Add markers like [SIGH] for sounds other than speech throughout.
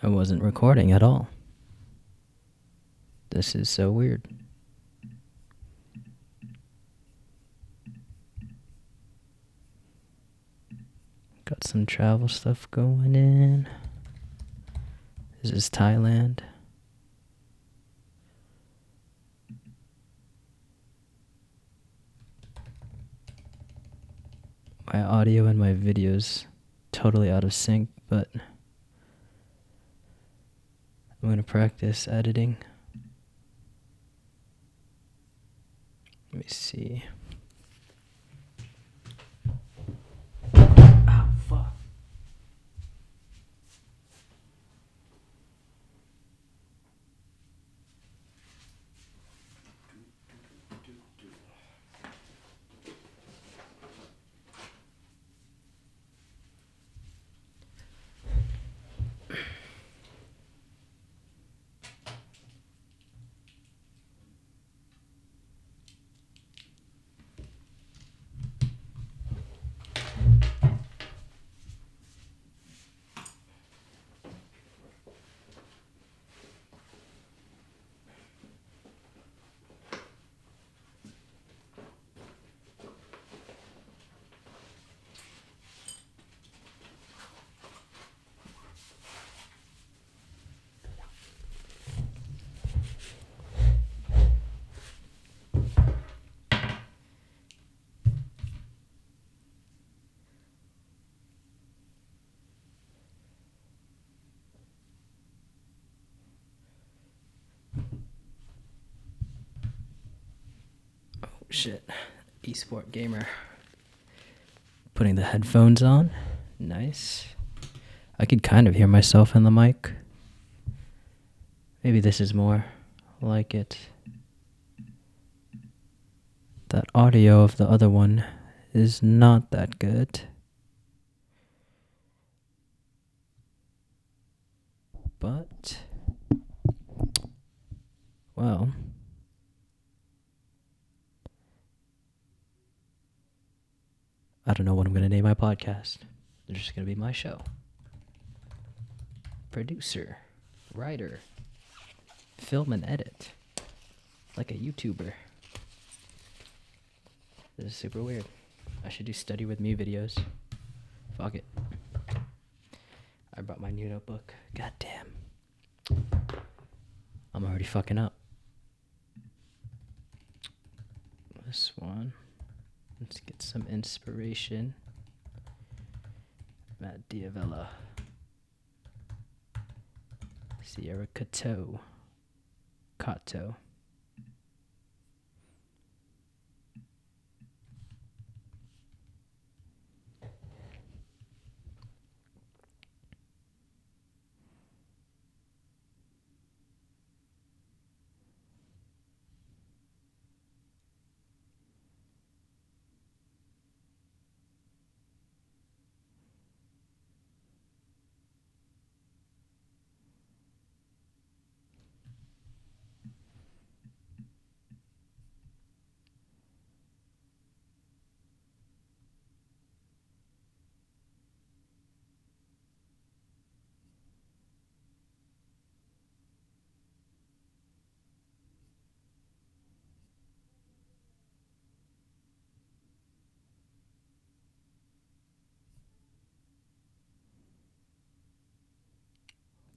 I wasn't recording at all. This is so weird. Got some travel stuff going in. This is Thailand. My audio and my videos totally out of sync, but I'm gonna practice editing. Let me see. Oh, fuck. Oh shit. Esport gamer. Putting the headphones on. Nice. I could kind of hear myself in the mic. Maybe this is more like it. That audio of the other one is not that good. But, well, I don't know what I'm going to name my podcast. It's just going to be my show. Producer, writer, film and edit. Like a YouTuber. This is super weird. I should do study with me videos. Fuck it. I brought my new notebook. God damn. I'm already fucking up. This one. Let's get some inspiration. Matt D'Avella. Sierra Cato. Cato.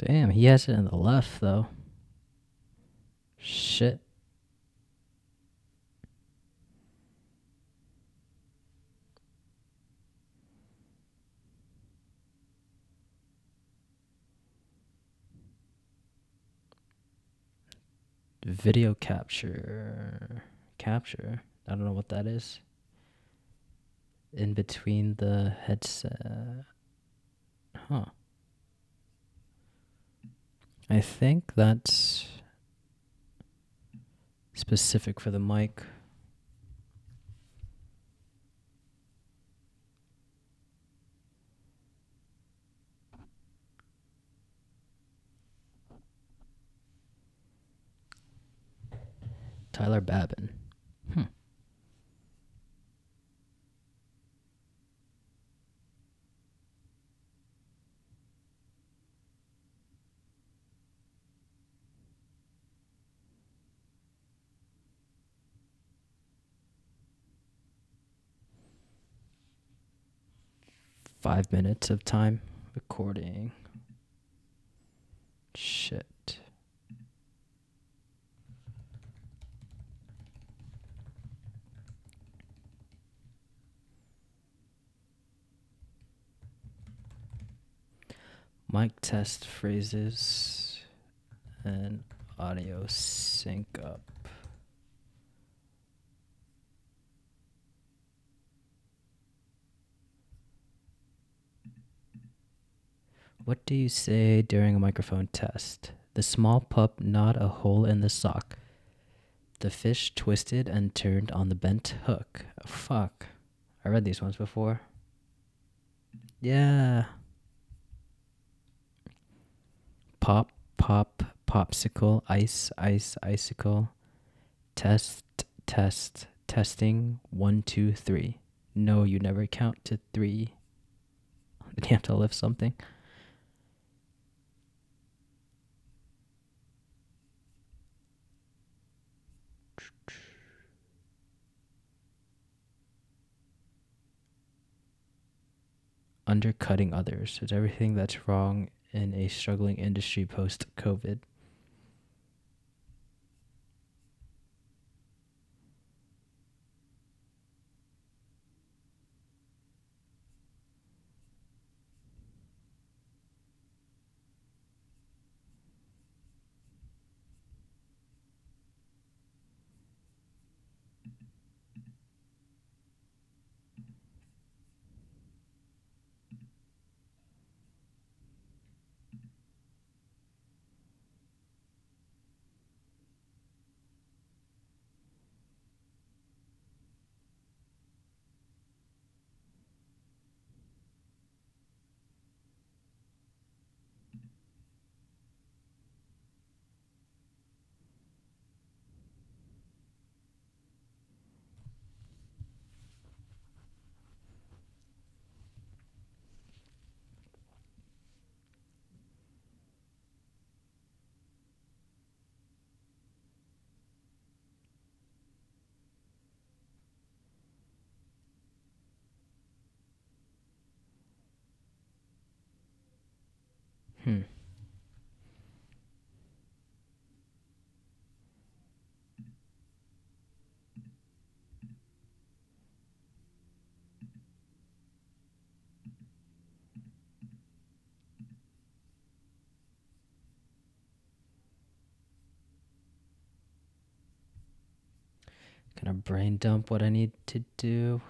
Damn, he has it in the left though. Shit. Video capture. Capture. I don't know what that is. In between the headset. Huh. I think that's specific for the mic. Tyler Babin. Hmm. Five minutes of time recording. Shit. Mic test phrases and audio sync up. What do you say during a microphone test? The small pup gnawed a hole in the sock. The fish twisted and turned on the bent hook. fuck. I read these ones before. Yeah. Pop, pop, popsicle, ice, ice, icicle. Test, test, testing. One, two, three. No, you never count to three. Did [LAUGHS] you have to lift something? Undercutting others. It's everything that's wrong in a struggling industry post COVID. Hmm. I brain dump what I need to do?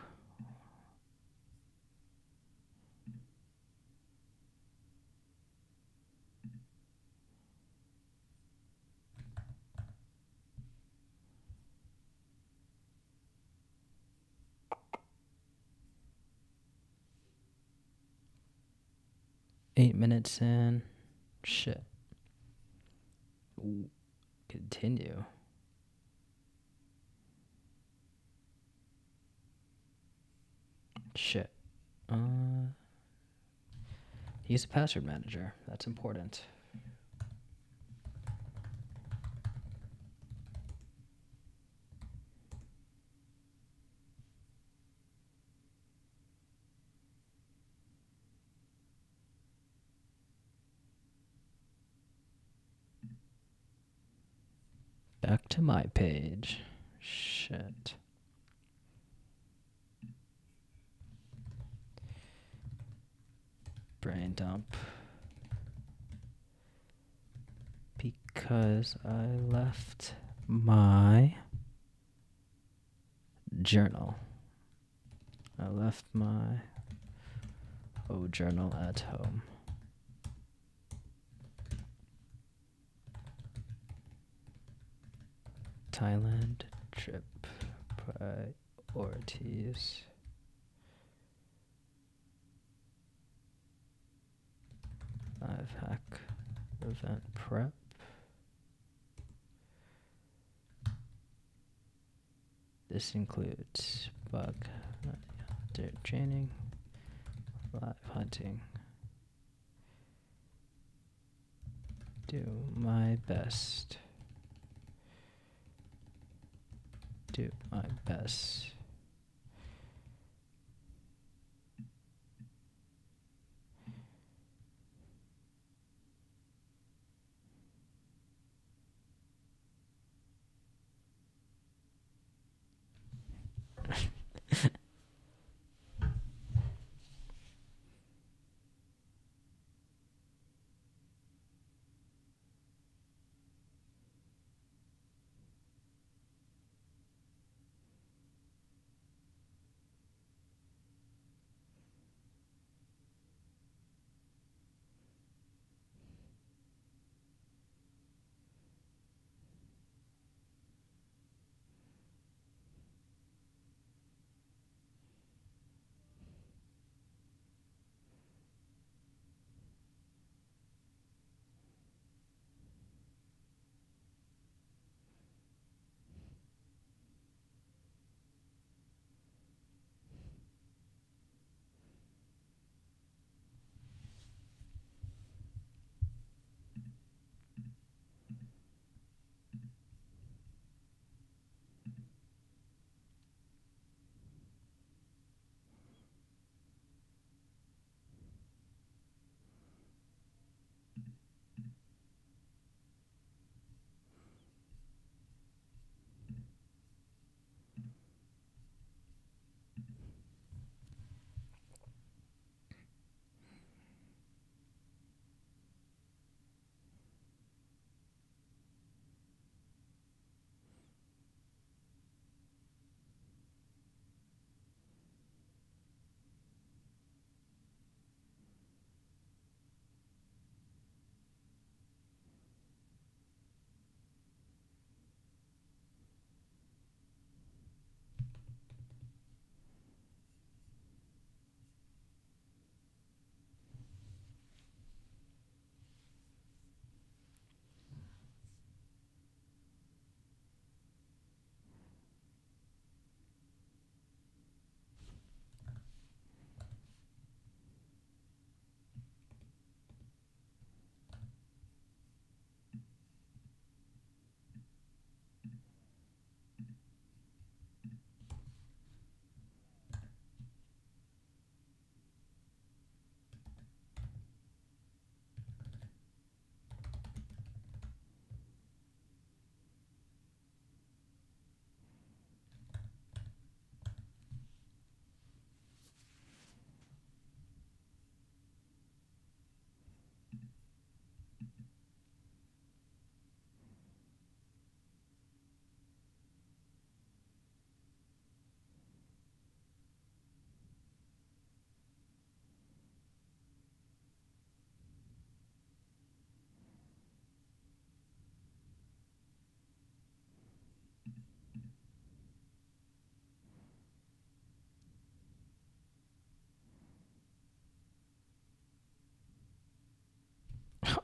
Minutes in. Shit. Continue. Shit. Uh, he's a password manager. That's important. Back to my page. Shit. Brain dump. Because I left my journal. I left my O journal at home. Thailand trip priorities. Live hack event prep. This includes bug dirt training, live hunting. Do my best. Do my best.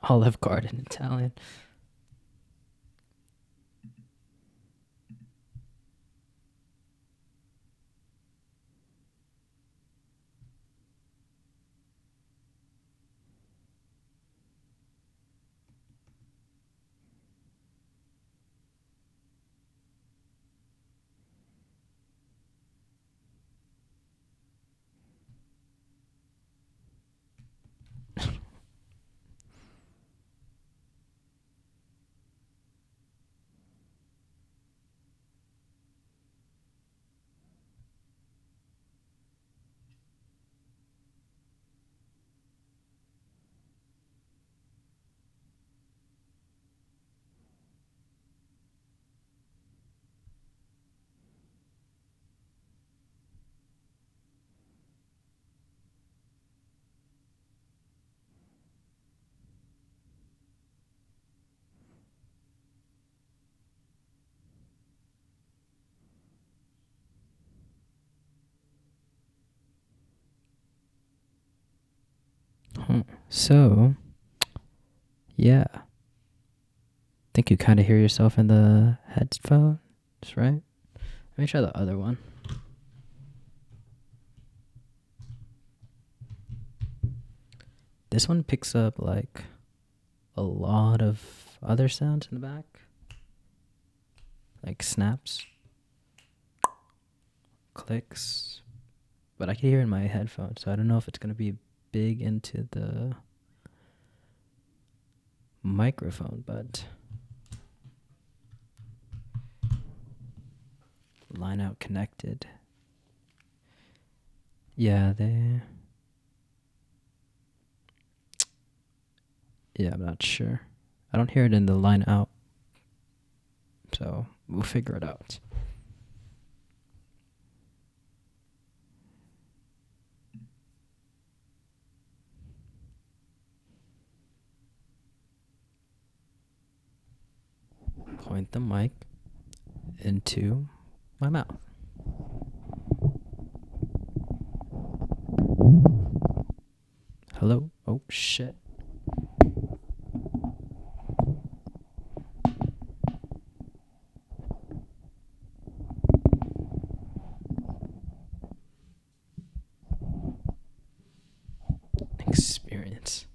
Olive Garden Italian. So, yeah. think you kind of hear yourself in the headphones, right? Let me try the other one. This one picks up like a lot of other sounds in the back, like snaps, clicks, but I can hear in my headphones, so I don't know if it's gonna be big into the microphone, but line out connected. Yeah, they. Yeah, I'm not sure. I don't hear it in the line out. So we'll figure it out. Point the mic into my mouth. Hello? Oh, shit. Experience.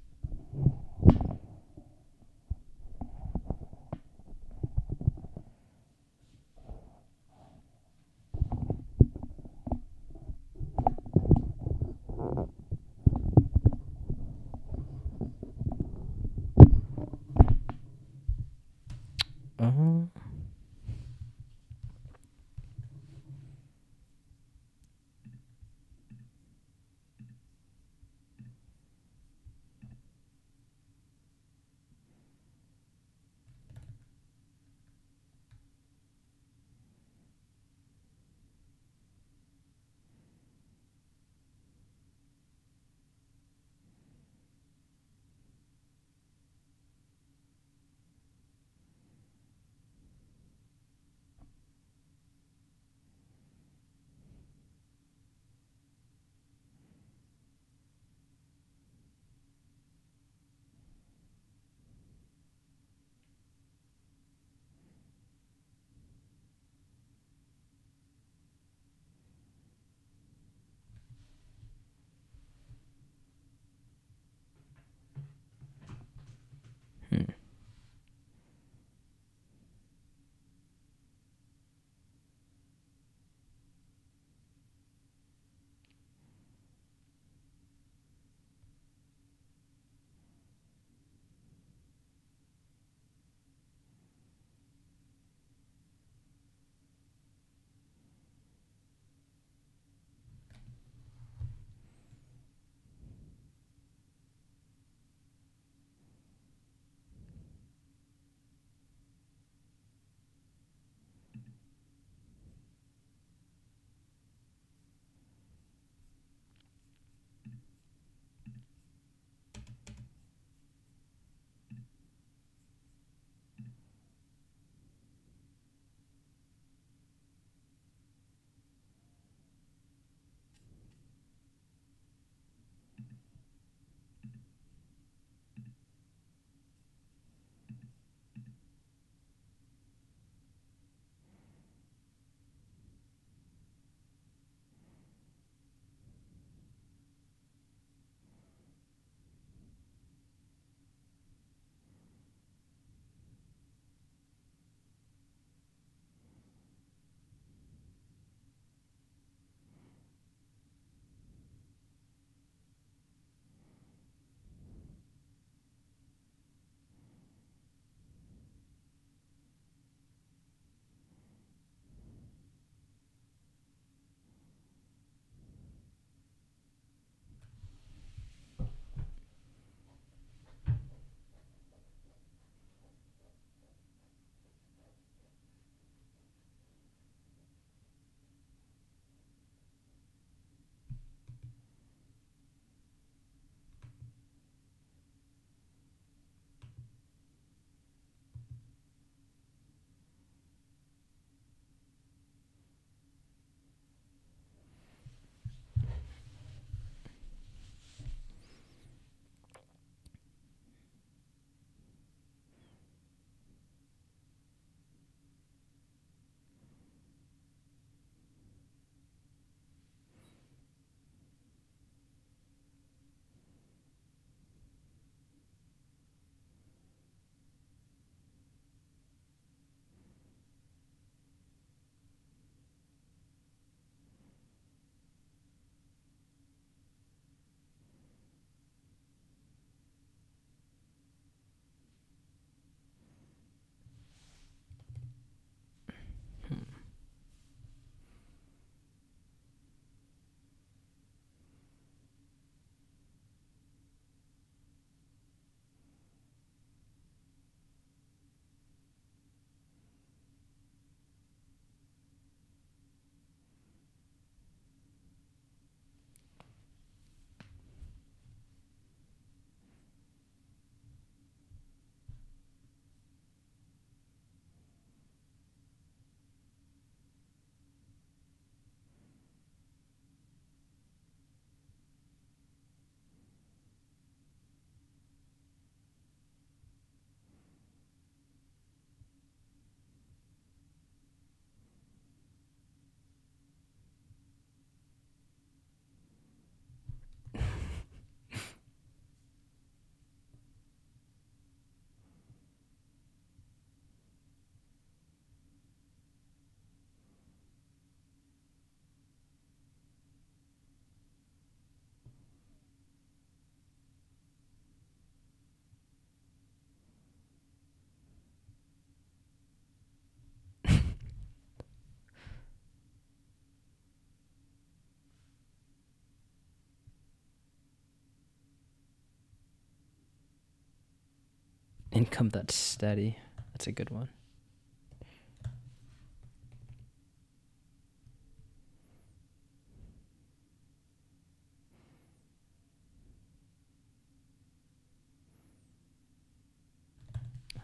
Income that's steady. That's a good one.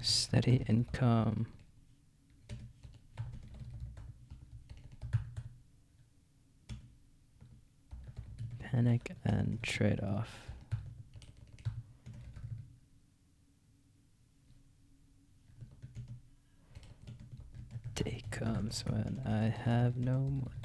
Steady income. Panic and trade off. Day comes um, when I have no money.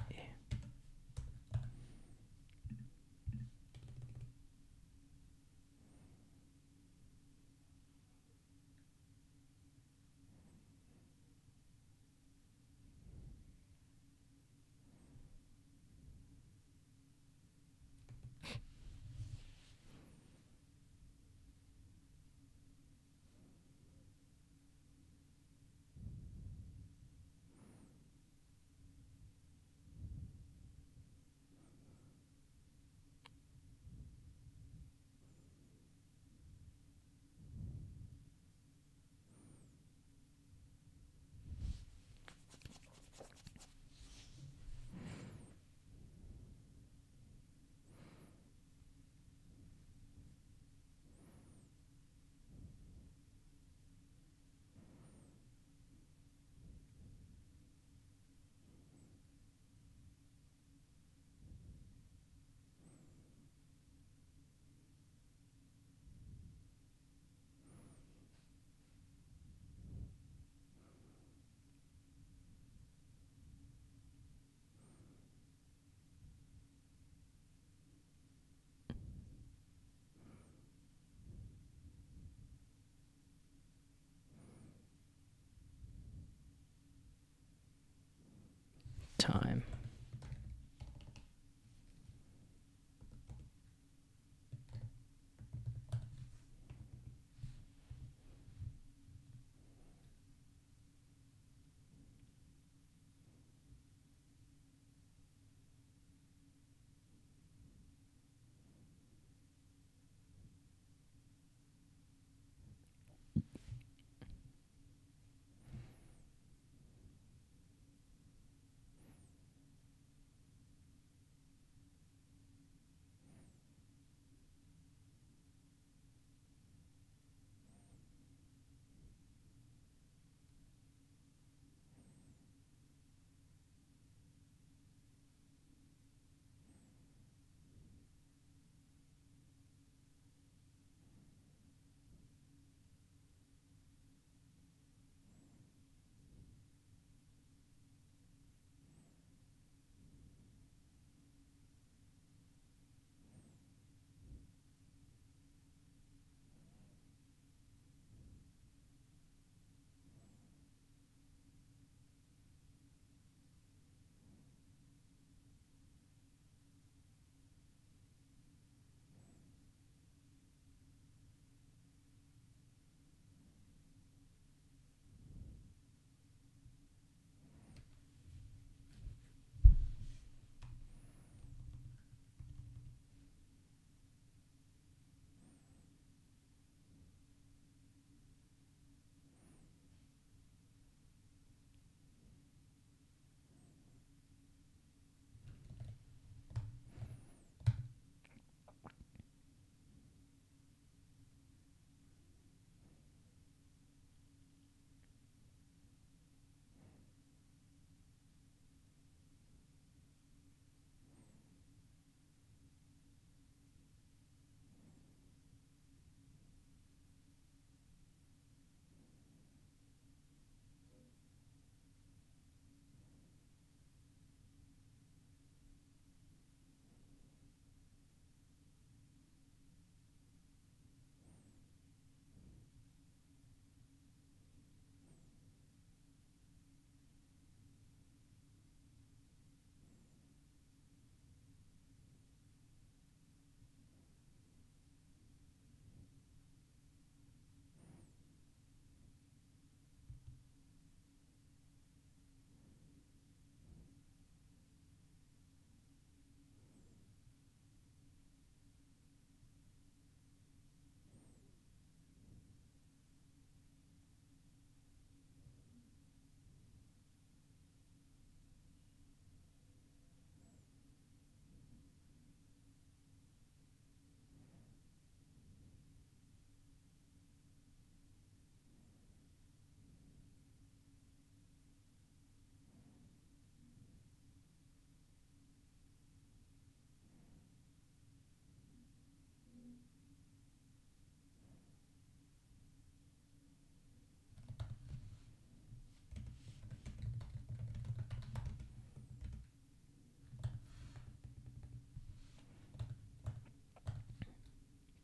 Time.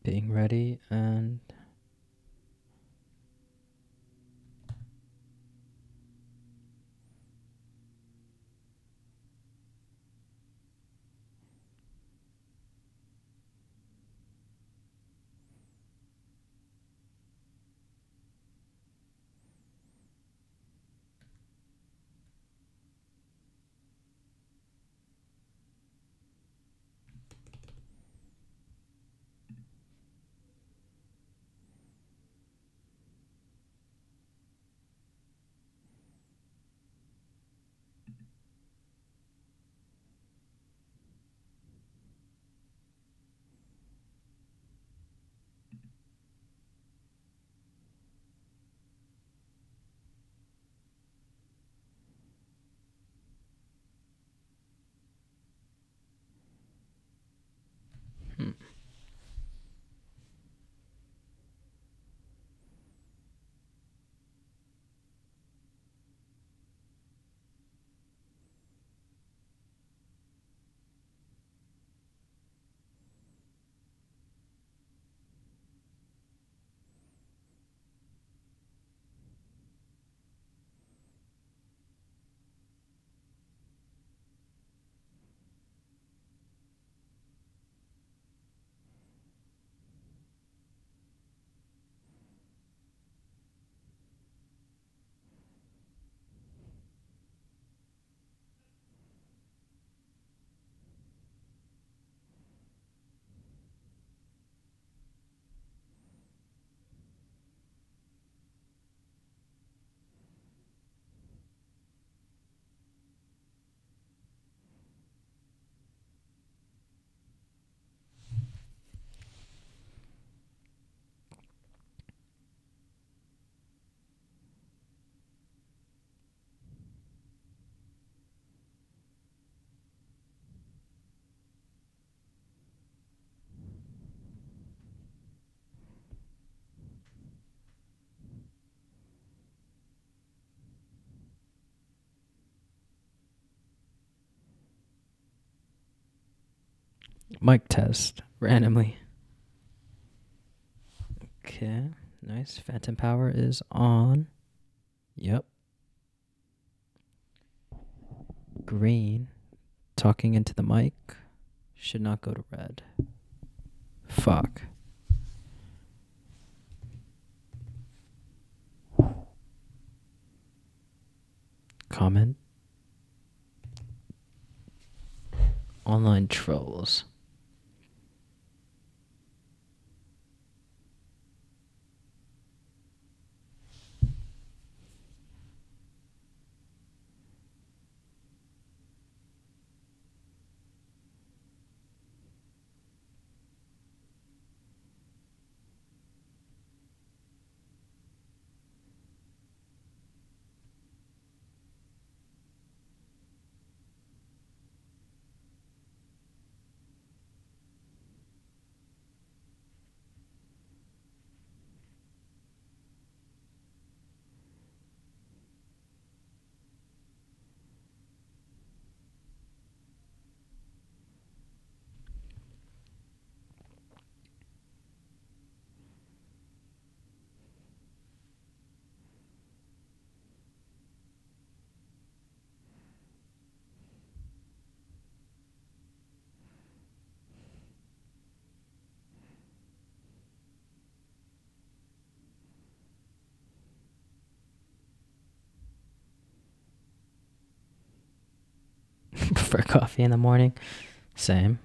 Being ready and mic test randomly. Okay, nice. Phantom power is on. Yep. Green, talking into the mic, should not go to red. Fuck. Comment. Online trolls. Prefer coffee in the morning. Same.